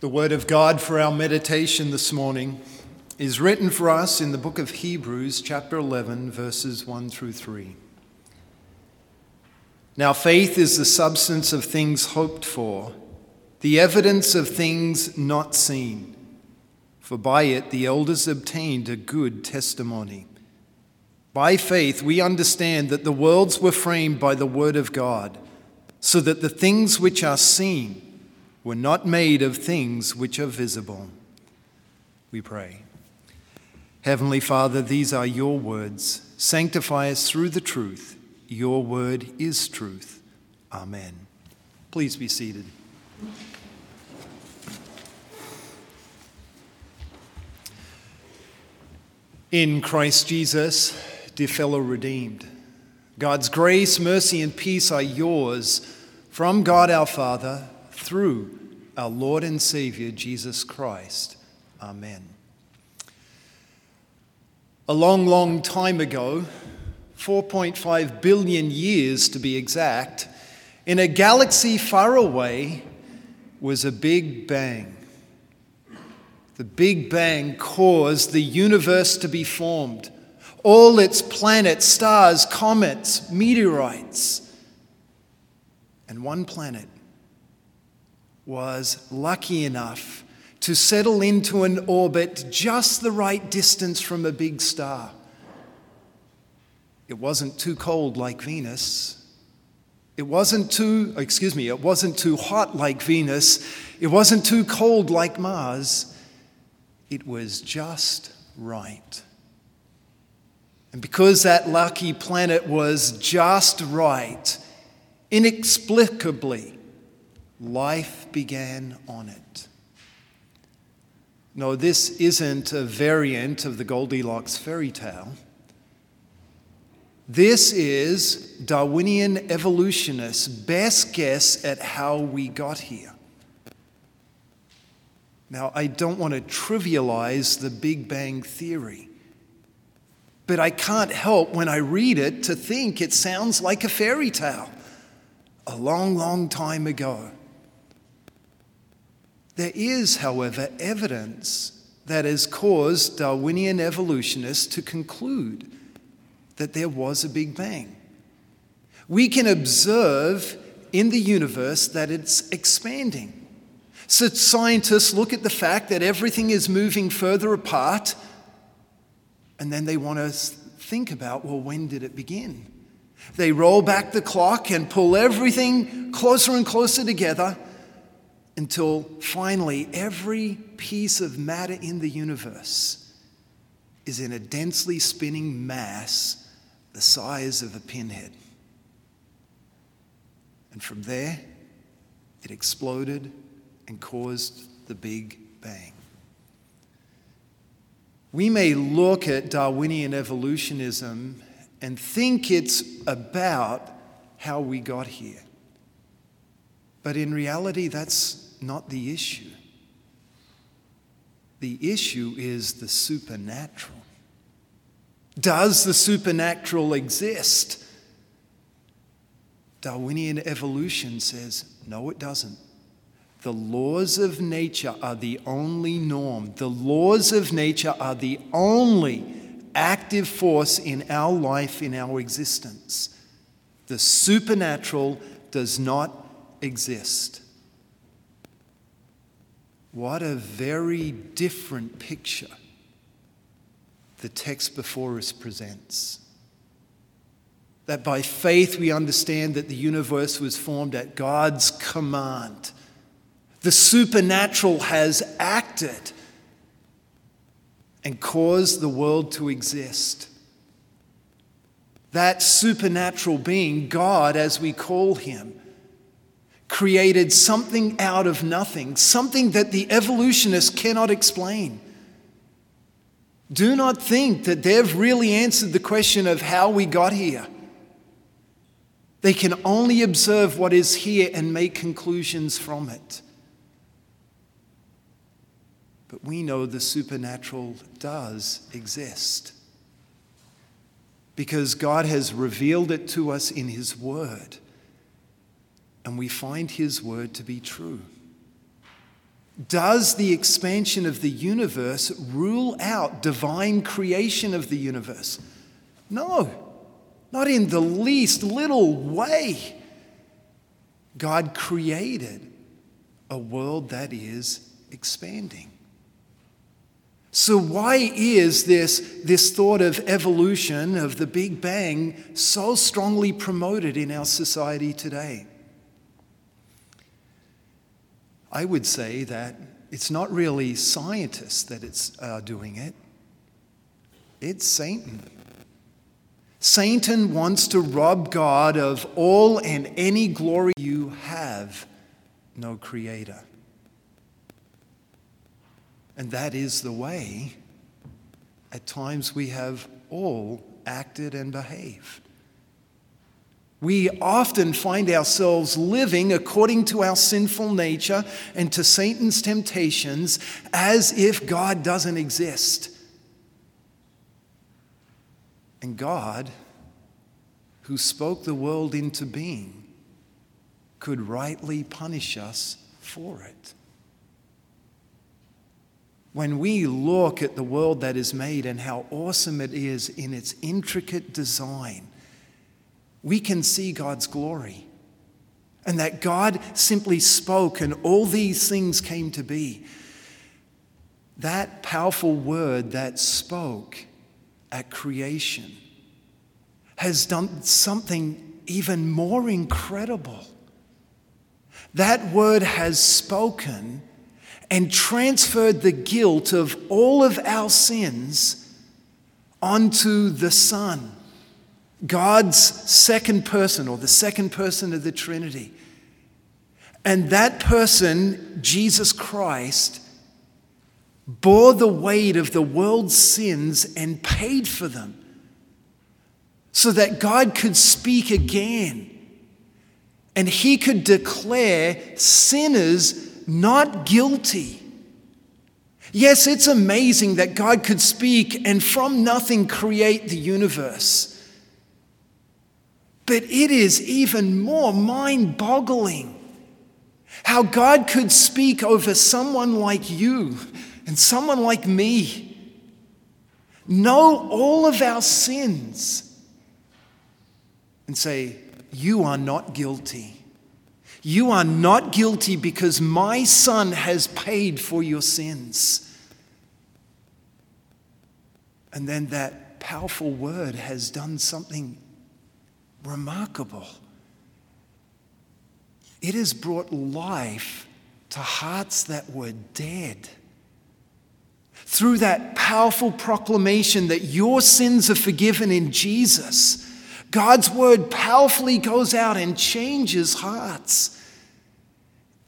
The word of God for our meditation this morning is written for us in the book of Hebrews, chapter 11, verses 1 through 3. Now, faith is the substance of things hoped for, the evidence of things not seen. For by it the elders obtained a good testimony. By faith, we understand that the worlds were framed by the word of God, so that the things which are seen, were not made of things which are visible. We pray. Heavenly Father, these are your words. Sanctify us through the truth. Your word is truth. Amen. Please be seated. In Christ Jesus, dear fellow redeemed, God's grace, mercy, and peace are yours from God our Father through our Lord and Savior, Jesus Christ. Amen. A long, long time ago, 4.5 billion years to be exact, in a galaxy far away was a big bang. The Big Bang caused the universe to be formed. All its planets, stars, comets, meteorites, and one planet was lucky enough to settle into an orbit just the right distance from a big star. It wasn't too cold like Venus. It wasn't too, excuse me, it wasn't too hot like Venus. It wasn't too cold like Mars. It was just right. And because that lucky planet was just right, inexplicably, life began on it. No, this isn't a variant of the Goldilocks fairy tale. This is Darwinian evolutionists' best guess at how we got here. Now, I don't want to trivialize the Big Bang Theory, but I can't help when I read it to think it sounds like a fairy tale a long, long time ago. There is, however, evidence that has caused Darwinian evolutionists to conclude that there was a Big Bang. We can observe in the universe that it's expanding. So scientists look at the fact that everything is moving further apart, and then they want to think about well, when did it begin? They roll back the clock and pull everything closer and closer together until finally every piece of matter in the universe is in a densely spinning mass the size of a pinhead. And from there, it exploded and caused the Big Bang. We may look at Darwinian evolutionism and think it's about how we got here. But in reality, that's not the issue. The issue is the supernatural. Does the supernatural exist? Darwinian evolution says no, it doesn't. The laws of nature are the only norm. The laws of nature are the only active force in our life, in our existence. The supernatural does not exist. What a very different picture the text before us presents. That by faith we understand that the universe was formed at God's command. The supernatural has acted and caused the world to exist. That supernatural being, God as we call him, created something out of nothing, something that the evolutionists cannot explain. Do not think that they've really answered the question of how we got here. They can only observe what is here and make conclusions from it. But we know the supernatural does exist because God has revealed it to us in His Word and we find his word to be true. Does the expansion of the universe rule out divine creation of the universe? No, not in the least little way. God created a world that is expanding. So, why is this, this thought of evolution, of the Big Bang, so strongly promoted in our society today? I would say that it's not really scientists that it's uh, doing it, it's Satan. Satan wants to rob God of all and any glory you have, no creator. And that is the way at times we have all acted and behaved. We often find ourselves living according to our sinful nature and to Satan's temptations as if God doesn't exist. And God, who spoke the world into being, could rightly punish us for it. When we look at the world that is made and how awesome it is in its intricate design, we can see God's glory. And that God simply spoke and all these things came to be. That powerful word that spoke at creation has done something even more incredible. That word has spoken and transferred the guilt of all of our sins onto the Son God's second person or the second person of the Trinity. And that person, Jesus Christ, bore the weight of the world's sins and paid for them so that God could speak again and he could declare sinners not guilty. Yes, it's amazing that God could speak and from nothing create the universe. But it is even more mind boggling how God could speak over someone like you and someone like me, know all of our sins, and say, You are not guilty. You are not guilty because my son has paid for your sins. And then that powerful word has done something remarkable. It has brought life to hearts that were dead. Through that powerful proclamation that your sins are forgiven in Jesus, God's word powerfully goes out and changes hearts.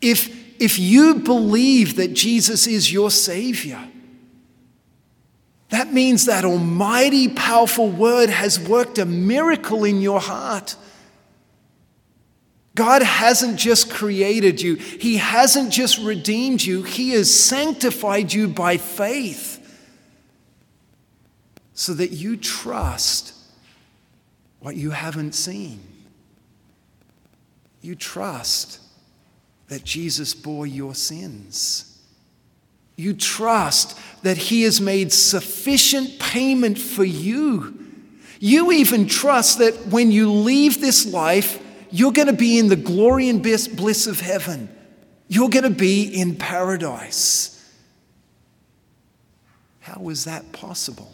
If, if you believe that Jesus is your Savior, that means that almighty, powerful word has worked a miracle in your heart. God hasn't just created you, He hasn't just redeemed you, He has sanctified you by faith so that you trust what you haven't seen. You trust that Jesus bore your sins. You trust that He has made sufficient payment for you. You even trust that when you leave this life, you're going to be in the glory and bliss of heaven. You're going to be in paradise. How is that possible?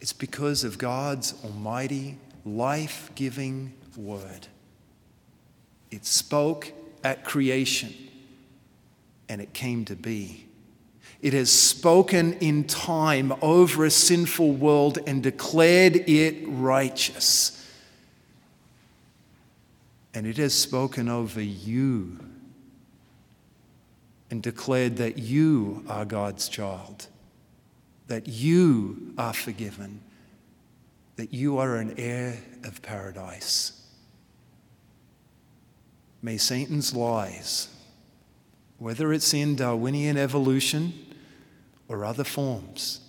It's because of God's almighty, life giving word. It spoke at creation and it came to be. It has spoken in time over a sinful world and declared it righteous. And it has spoken over you and declared that you are God's child, that you are forgiven, that you are an heir of paradise. May Satan's lies whether it's in Darwinian evolution or other forms,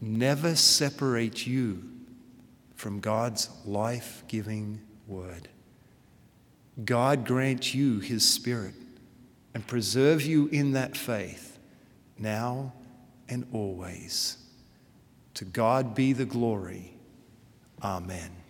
never separate you from God's life giving word. God grant you his spirit and preserve you in that faith now and always. To God be the glory. Amen.